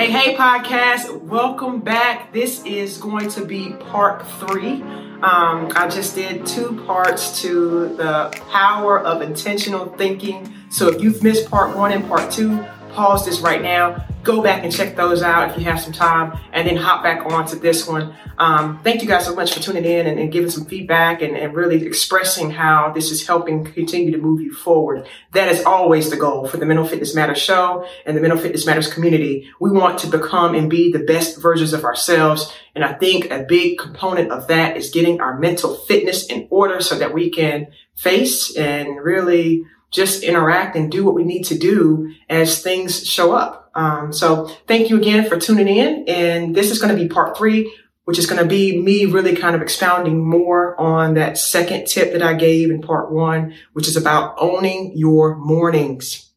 Hey, hey, podcast. Welcome back. This is going to be part three. Um, I just did two parts to the power of intentional thinking. So if you've missed part one and part two, pause this right now go back and check those out if you have some time and then hop back on to this one. Um, thank you guys so much for tuning in and, and giving some feedback and, and, really expressing how this is helping continue to move you forward. That is always the goal for the Mental Fitness Matters show and the Mental Fitness Matters community. We want to become and be the best versions of ourselves. And I think a big component of that is getting our mental fitness in order so that we can face and really just interact and do what we need to do as things show up. Um, so thank you again for tuning in. And this is going to be part three, which is going to be me really kind of expounding more on that second tip that I gave in part one, which is about owning your mornings.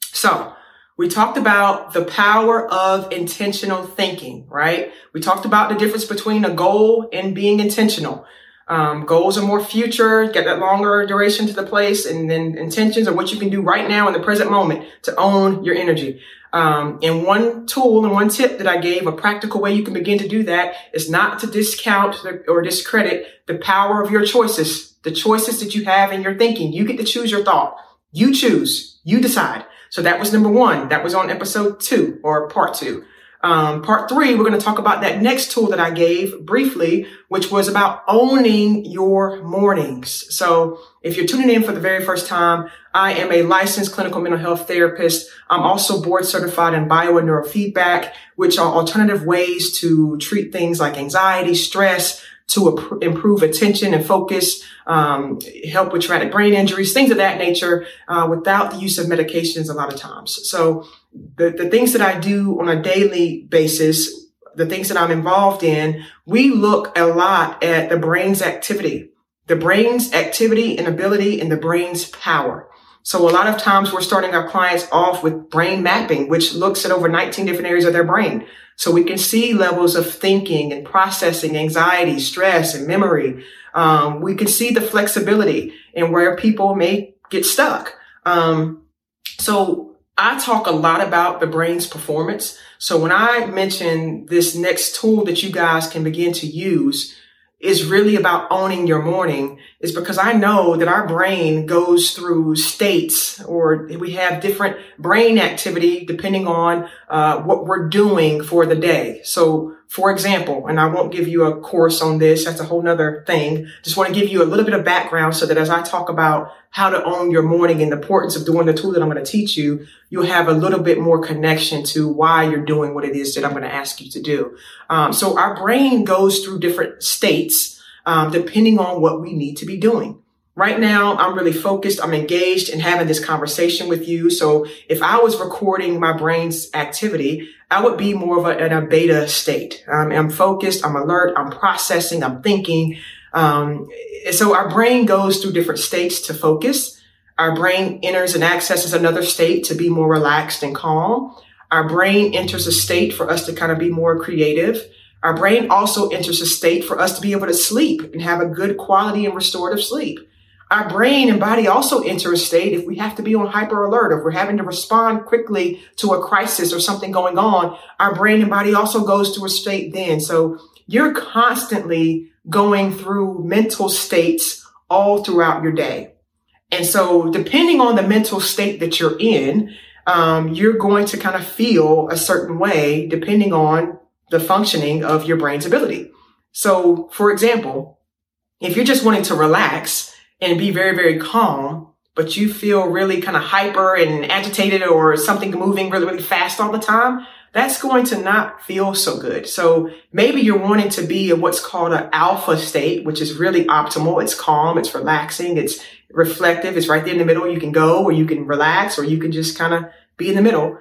So we talked about the power of intentional thinking, right? We talked about the difference between a goal and being intentional. Um, goals are more future, get that longer duration to the place, and then intentions are what you can do right now in the present moment to own your energy. Um, and one tool and one tip that I gave, a practical way you can begin to do that is not to discount or discredit the power of your choices, the choices that you have in your thinking. You get to choose your thought. You choose. You decide. So that was number one. That was on episode two or part two. Um, part three, we're going to talk about that next tool that I gave briefly, which was about owning your mornings. So if you're tuning in for the very first time, I am a licensed clinical mental health therapist. I'm also board certified in bio and neurofeedback, which are alternative ways to treat things like anxiety, stress, to improve attention and focus, um, help with traumatic brain injuries, things of that nature, uh, without the use of medications a lot of times. So the, the things that I do on a daily basis, the things that I'm involved in, we look a lot at the brain's activity, the brain's activity and ability and the brain's power. So a lot of times we're starting our clients off with brain mapping, which looks at over 19 different areas of their brain. So we can see levels of thinking and processing, anxiety, stress, and memory. Um, we can see the flexibility and where people may get stuck. Um, so I talk a lot about the brain's performance. So when I mention this next tool that you guys can begin to use, is really about owning your morning is because I know that our brain goes through states or we have different brain activity depending on uh, what we're doing for the day. So for example, and I won't give you a course on this, that's a whole nother thing. Just want to give you a little bit of background so that as I talk about how to own your morning and the importance of doing the tool that I'm going to teach you, you'll have a little bit more connection to why you're doing what it is that I'm going to ask you to do. Um, so our brain goes through different states um, depending on what we need to be doing. Right now, I'm really focused. I'm engaged in having this conversation with you. So if I was recording my brain's activity, I would be more of a, in a beta state. Um, I'm focused. I'm alert. I'm processing. I'm thinking. Um, so our brain goes through different states to focus. Our brain enters and accesses another state to be more relaxed and calm. Our brain enters a state for us to kind of be more creative. Our brain also enters a state for us to be able to sleep and have a good quality and restorative sleep. Our brain and body also enter a state if we have to be on hyper alert, if we're having to respond quickly to a crisis or something going on, our brain and body also goes to a state then. So you're constantly going through mental states all throughout your day. And so depending on the mental state that you're in, um, you're going to kind of feel a certain way depending on the functioning of your brain's ability. So for example, if you're just wanting to relax, and be very, very calm, but you feel really kind of hyper and agitated or something moving really, really fast all the time, that's going to not feel so good. So maybe you're wanting to be in what's called an alpha state, which is really optimal. It's calm, it's relaxing, it's reflective, it's right there in the middle. You can go or you can relax or you can just kind of be in the middle.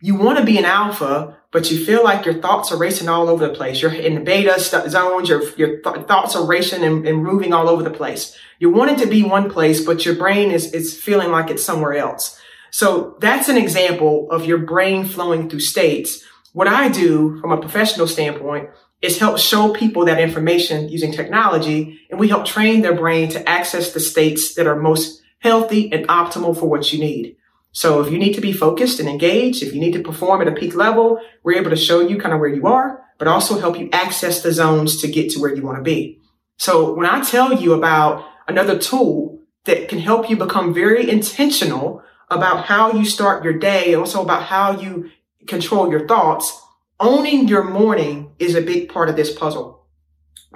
You want to be an alpha, but you feel like your thoughts are racing all over the place. You're in the beta zones. Your, your th- thoughts are racing and, and moving all over the place. You're wanting to be one place, but your brain is, is feeling like it's somewhere else. So that's an example of your brain flowing through states. What I do from a professional standpoint is help show people that information using technology and we help train their brain to access the states that are most healthy and optimal for what you need. So if you need to be focused and engaged, if you need to perform at a peak level, we're able to show you kind of where you are, but also help you access the zones to get to where you want to be. So when I tell you about another tool that can help you become very intentional about how you start your day, and also about how you control your thoughts, owning your morning is a big part of this puzzle.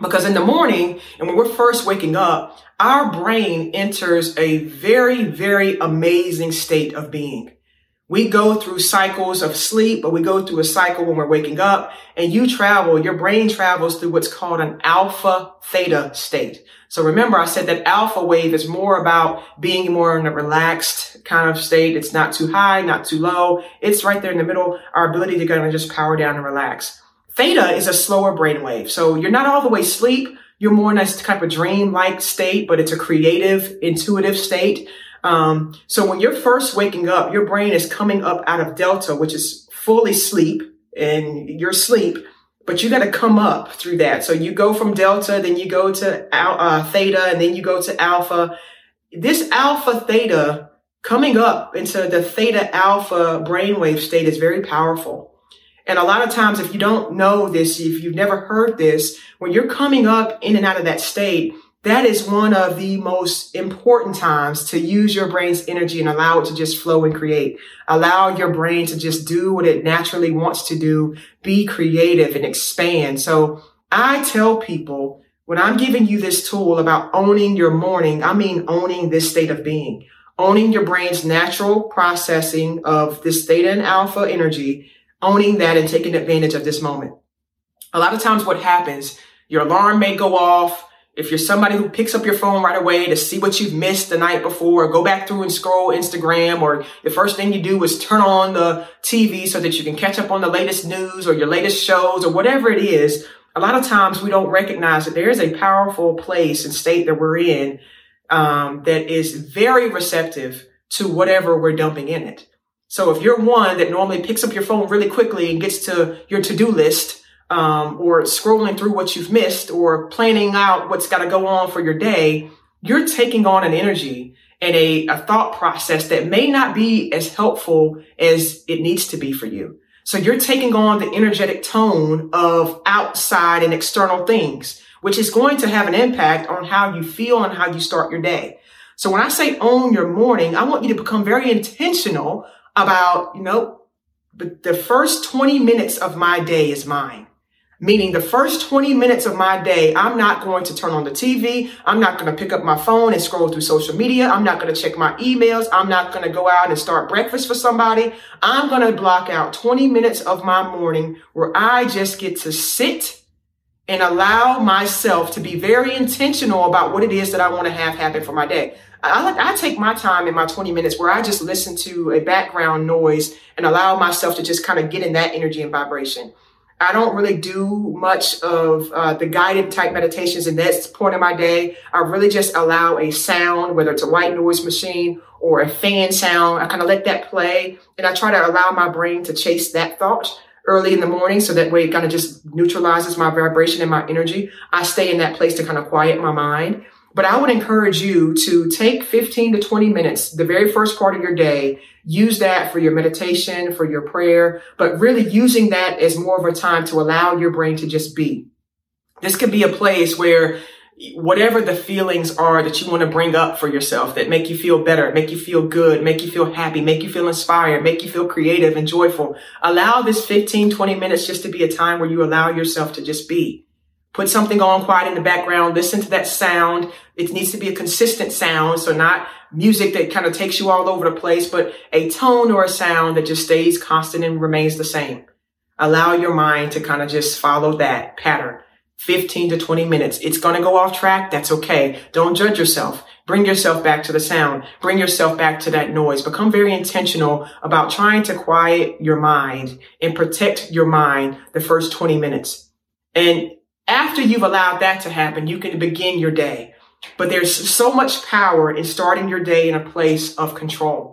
Because in the morning, and when we're first waking up, our brain enters a very, very amazing state of being. We go through cycles of sleep, but we go through a cycle when we're waking up and you travel, your brain travels through what's called an alpha theta state. So remember, I said that alpha wave is more about being more in a relaxed kind of state. It's not too high, not too low. It's right there in the middle. Our ability to kind of just power down and relax. Theta is a slower brain wave. So you're not all the way sleep. You're more in a kind of dream-like state, but it's a creative, intuitive state. Um, so when you're first waking up, your brain is coming up out of delta, which is fully sleep and you're asleep, but you got to come up through that. So you go from delta, then you go to uh, theta, and then you go to alpha. This alpha theta coming up into the theta alpha brainwave state is very powerful. And a lot of times, if you don't know this, if you've never heard this, when you're coming up in and out of that state, that is one of the most important times to use your brain's energy and allow it to just flow and create. Allow your brain to just do what it naturally wants to do, be creative and expand. So I tell people when I'm giving you this tool about owning your morning, I mean owning this state of being, owning your brain's natural processing of this theta and alpha energy, owning that and taking advantage of this moment. A lot of times what happens, your alarm may go off, if you're somebody who picks up your phone right away to see what you've missed the night before, go back through and scroll Instagram, or the first thing you do is turn on the TV so that you can catch up on the latest news or your latest shows or whatever it is, a lot of times we don't recognize that there is a powerful place and state that we're in um, that is very receptive to whatever we're dumping in it. So if you're one that normally picks up your phone really quickly and gets to your to-do list, um, or scrolling through what you've missed or planning out what's got to go on for your day, you're taking on an energy and a, a thought process that may not be as helpful as it needs to be for you. So you're taking on the energetic tone of outside and external things, which is going to have an impact on how you feel and how you start your day. So when I say own your morning, I want you to become very intentional about, you know, the first 20 minutes of my day is mine. Meaning the first 20 minutes of my day, I'm not going to turn on the TV. I'm not going to pick up my phone and scroll through social media. I'm not going to check my emails. I'm not going to go out and start breakfast for somebody. I'm going to block out 20 minutes of my morning where I just get to sit and allow myself to be very intentional about what it is that I want to have happen for my day. I, I take my time in my 20 minutes where I just listen to a background noise and allow myself to just kind of get in that energy and vibration. I don't really do much of uh, the guided type meditations in that point of my day. I really just allow a sound, whether it's a white noise machine or a fan sound. I kind of let that play and I try to allow my brain to chase that thought early in the morning so that way it kind of just neutralizes my vibration and my energy. I stay in that place to kind of quiet my mind. But I would encourage you to take 15 to 20 minutes, the very first part of your day, use that for your meditation, for your prayer, but really using that as more of a time to allow your brain to just be. This could be a place where whatever the feelings are that you want to bring up for yourself that make you feel better, make you feel good, make you feel happy, make you feel inspired, make you feel creative and joyful. Allow this 15, 20 minutes just to be a time where you allow yourself to just be. Put something on quiet in the background. Listen to that sound. It needs to be a consistent sound. So not music that kind of takes you all over the place, but a tone or a sound that just stays constant and remains the same. Allow your mind to kind of just follow that pattern. 15 to 20 minutes. It's going to go off track. That's okay. Don't judge yourself. Bring yourself back to the sound. Bring yourself back to that noise. Become very intentional about trying to quiet your mind and protect your mind the first 20 minutes. And after you've allowed that to happen, you can begin your day. But there's so much power in starting your day in a place of control.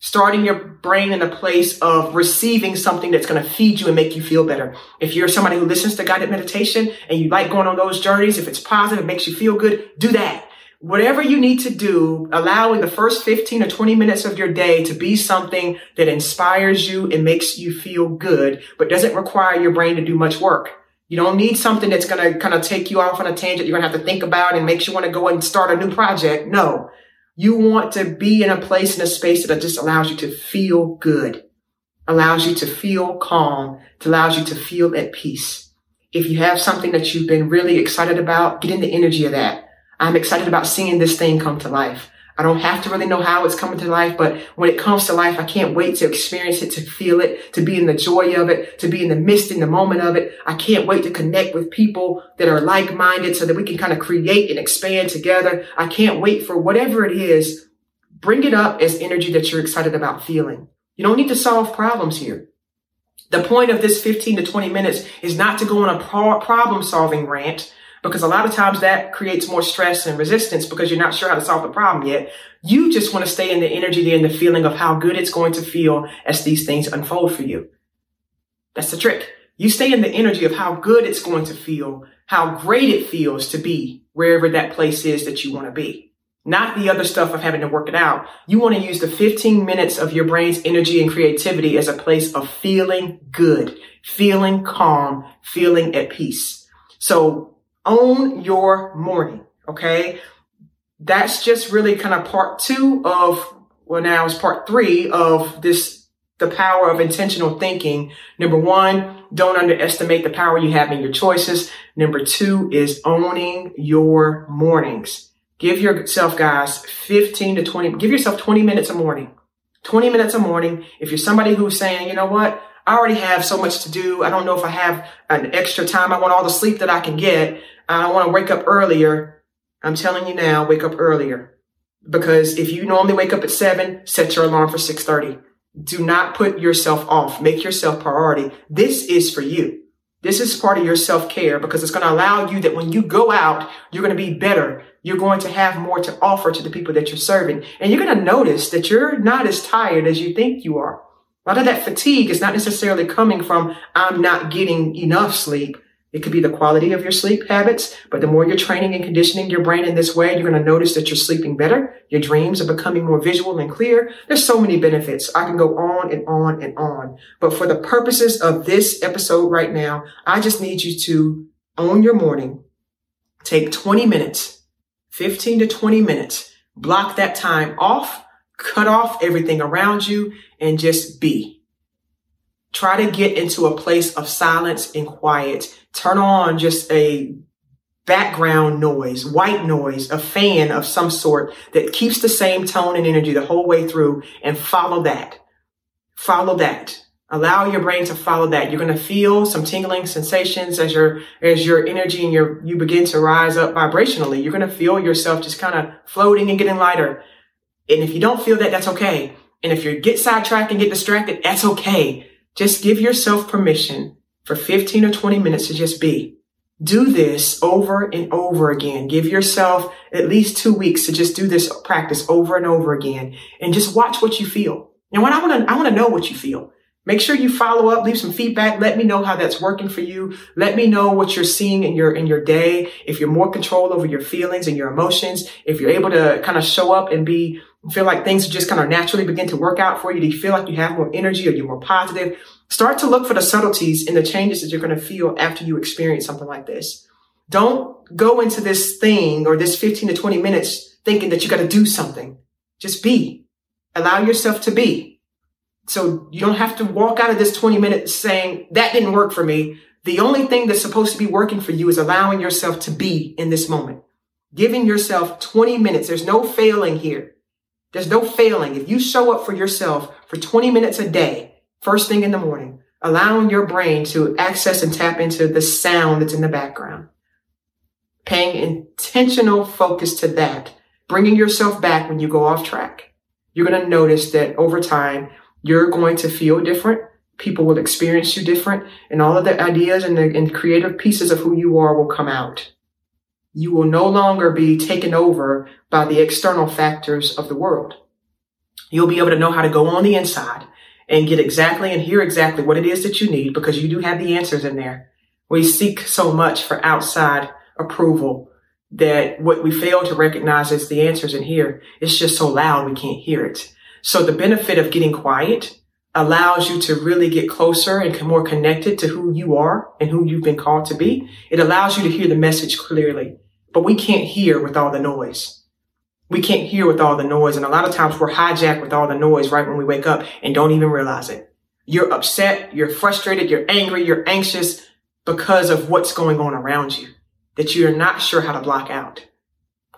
Starting your brain in a place of receiving something that's going to feed you and make you feel better. If you're somebody who listens to guided meditation and you like going on those journeys, if it's positive, it makes you feel good, do that. whatever you need to do, allowing the first 15 or 20 minutes of your day to be something that inspires you and makes you feel good, but doesn't require your brain to do much work. You don't need something that's going to kind of take you off on a tangent you're going to have to think about and makes you want to go and start a new project. No, you want to be in a place in a space that just allows you to feel good, allows you to feel calm, allows you to feel at peace. If you have something that you've been really excited about, get in the energy of that I'm excited about seeing this thing come to life. I don't have to really know how it's coming to life, but when it comes to life, I can't wait to experience it, to feel it, to be in the joy of it, to be in the midst, in the moment of it. I can't wait to connect with people that are like-minded so that we can kind of create and expand together. I can't wait for whatever it is. Bring it up as energy that you're excited about feeling. You don't need to solve problems here. The point of this 15 to 20 minutes is not to go on a problem solving rant because a lot of times that creates more stress and resistance because you're not sure how to solve the problem yet. You just want to stay in the energy there and the feeling of how good it's going to feel as these things unfold for you. That's the trick. You stay in the energy of how good it's going to feel, how great it feels to be wherever that place is that you want to be. Not the other stuff of having to work it out. You want to use the 15 minutes of your brain's energy and creativity as a place of feeling good, feeling calm, feeling at peace. So own your morning. Okay. That's just really kind of part two of, well, now it's part three of this, the power of intentional thinking. Number one, don't underestimate the power you have in your choices. Number two is owning your mornings. Give yourself guys 15 to 20, give yourself 20 minutes a morning. 20 minutes a morning. If you're somebody who's saying, you know what? I already have so much to do. I don't know if I have an extra time. I want all the sleep that I can get. I want to wake up earlier. I'm telling you now, wake up earlier. Because if you normally wake up at seven, set your alarm for 630. Do not put yourself off. Make yourself priority. This is for you. This is part of your self-care because it's going to allow you that when you go out, you're going to be better. You're going to have more to offer to the people that you're serving. And you're going to notice that you're not as tired as you think you are. A lot of that fatigue is not necessarily coming from, I'm not getting enough sleep. It could be the quality of your sleep habits, but the more you're training and conditioning your brain in this way, you're going to notice that you're sleeping better. Your dreams are becoming more visual and clear. There's so many benefits. I can go on and on and on. But for the purposes of this episode right now, I just need you to own your morning. Take 20 minutes, 15 to 20 minutes, block that time off, cut off everything around you and just be. Try to get into a place of silence and quiet. Turn on just a background noise, white noise, a fan of some sort that keeps the same tone and energy the whole way through and follow that. Follow that. Allow your brain to follow that. You're going to feel some tingling sensations as your, as your energy and your, you begin to rise up vibrationally. You're going to feel yourself just kind of floating and getting lighter. And if you don't feel that, that's okay. And if you get sidetracked and get distracted, that's okay. Just give yourself permission for 15 or 20 minutes to just be. Do this over and over again. Give yourself at least two weeks to just do this practice over and over again and just watch what you feel. And what I want to, I want to know what you feel. Make sure you follow up, leave some feedback. Let me know how that's working for you. Let me know what you're seeing in your, in your day. If you're more control over your feelings and your emotions, if you're able to kind of show up and be feel like things just kind of naturally begin to work out for you? Do you feel like you have more energy or you're more positive? Start to look for the subtleties in the changes that you're going to feel after you experience something like this. Don't go into this thing or this 15 to 20 minutes thinking that you got to do something. Just be. Allow yourself to be. So you don't have to walk out of this 20 minutes saying that didn't work for me. The only thing that's supposed to be working for you is allowing yourself to be in this moment. Giving yourself 20 minutes. There's no failing here. There's no failing. If you show up for yourself for 20 minutes a day, first thing in the morning, allowing your brain to access and tap into the sound that's in the background, paying intentional focus to that, bringing yourself back when you go off track, you're going to notice that over time, you're going to feel different. People will experience you different and all of the ideas and the and creative pieces of who you are will come out you will no longer be taken over by the external factors of the world. You'll be able to know how to go on the inside and get exactly and hear exactly what it is that you need because you do have the answers in there. We seek so much for outside approval that what we fail to recognize is the answers in here. It's just so loud we can't hear it. So the benefit of getting quiet allows you to really get closer and more connected to who you are and who you've been called to be. It allows you to hear the message clearly, but we can't hear with all the noise. We can't hear with all the noise. And a lot of times we're hijacked with all the noise right when we wake up and don't even realize it. You're upset. You're frustrated. You're angry. You're anxious because of what's going on around you that you're not sure how to block out.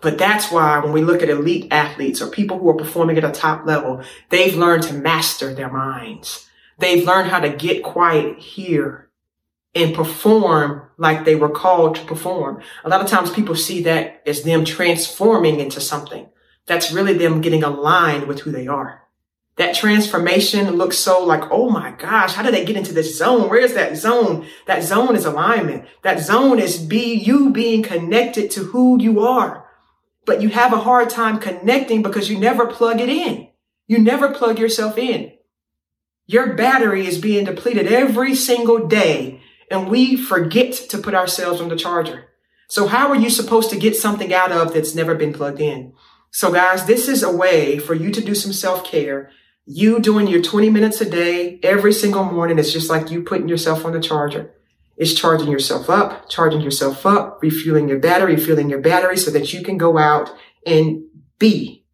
But that's why when we look at elite athletes or people who are performing at a top level, they've learned to master their minds. They've learned how to get quiet here and perform like they were called to perform. A lot of times people see that as them transforming into something. That's really them getting aligned with who they are. That transformation looks so like, oh my gosh, how did they get into this zone? Where is that zone? That zone is alignment. That zone is be you being connected to who you are but you have a hard time connecting because you never plug it in. You never plug yourself in. Your battery is being depleted every single day and we forget to put ourselves on the charger. So how are you supposed to get something out of that's never been plugged in? So guys, this is a way for you to do some self-care. You doing your 20 minutes a day every single morning is just like you putting yourself on the charger. It's charging yourself up, charging yourself up, refueling your battery, refueling your battery so that you can go out and be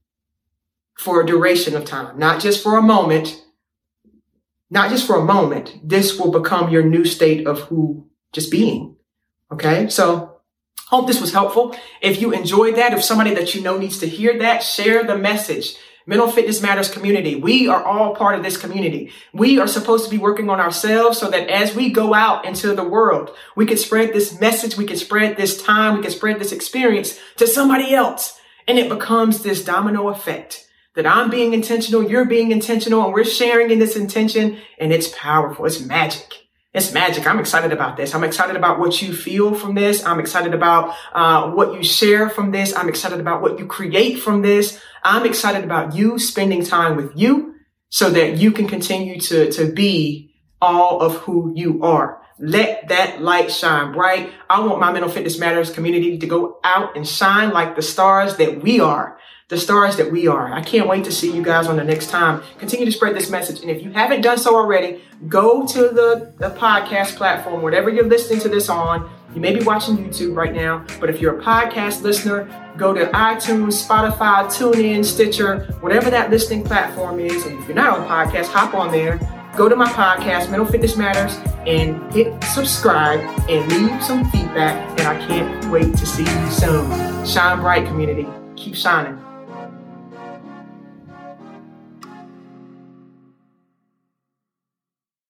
for a duration of time, not just for a moment, not just for a moment. This will become your new state of who just being. Okay. So hope this was helpful. If you enjoyed that, if somebody that you know needs to hear that, share the message. Mental Fitness Matters community. We are all part of this community. We are supposed to be working on ourselves so that as we go out into the world, we can spread this message, we can spread this time, we can spread this experience to somebody else. And it becomes this domino effect that I'm being intentional, you're being intentional, and we're sharing in this intention, and it's powerful. It's magic. It's magic. I'm excited about this. I'm excited about what you feel from this. I'm excited about uh, what you share from this. I'm excited about what you create from this. I'm excited about you spending time with you so that you can continue to, to be all of who you are. Let that light shine bright. I want my mental fitness matters community to go out and shine like the stars that we are the stars that we are. I can't wait to see you guys on the next time. Continue to spread this message. And if you haven't done so already, go to the, the podcast platform, whatever you're listening to this on. You may be watching YouTube right now, but if you're a podcast listener, go to iTunes, Spotify, TuneIn, Stitcher, whatever that listening platform is. And if you're not on podcast, hop on there. Go to my podcast, Mental Fitness Matters, and hit subscribe and leave some feedback. And I can't wait to see you soon. Shine bright, community. Keep shining.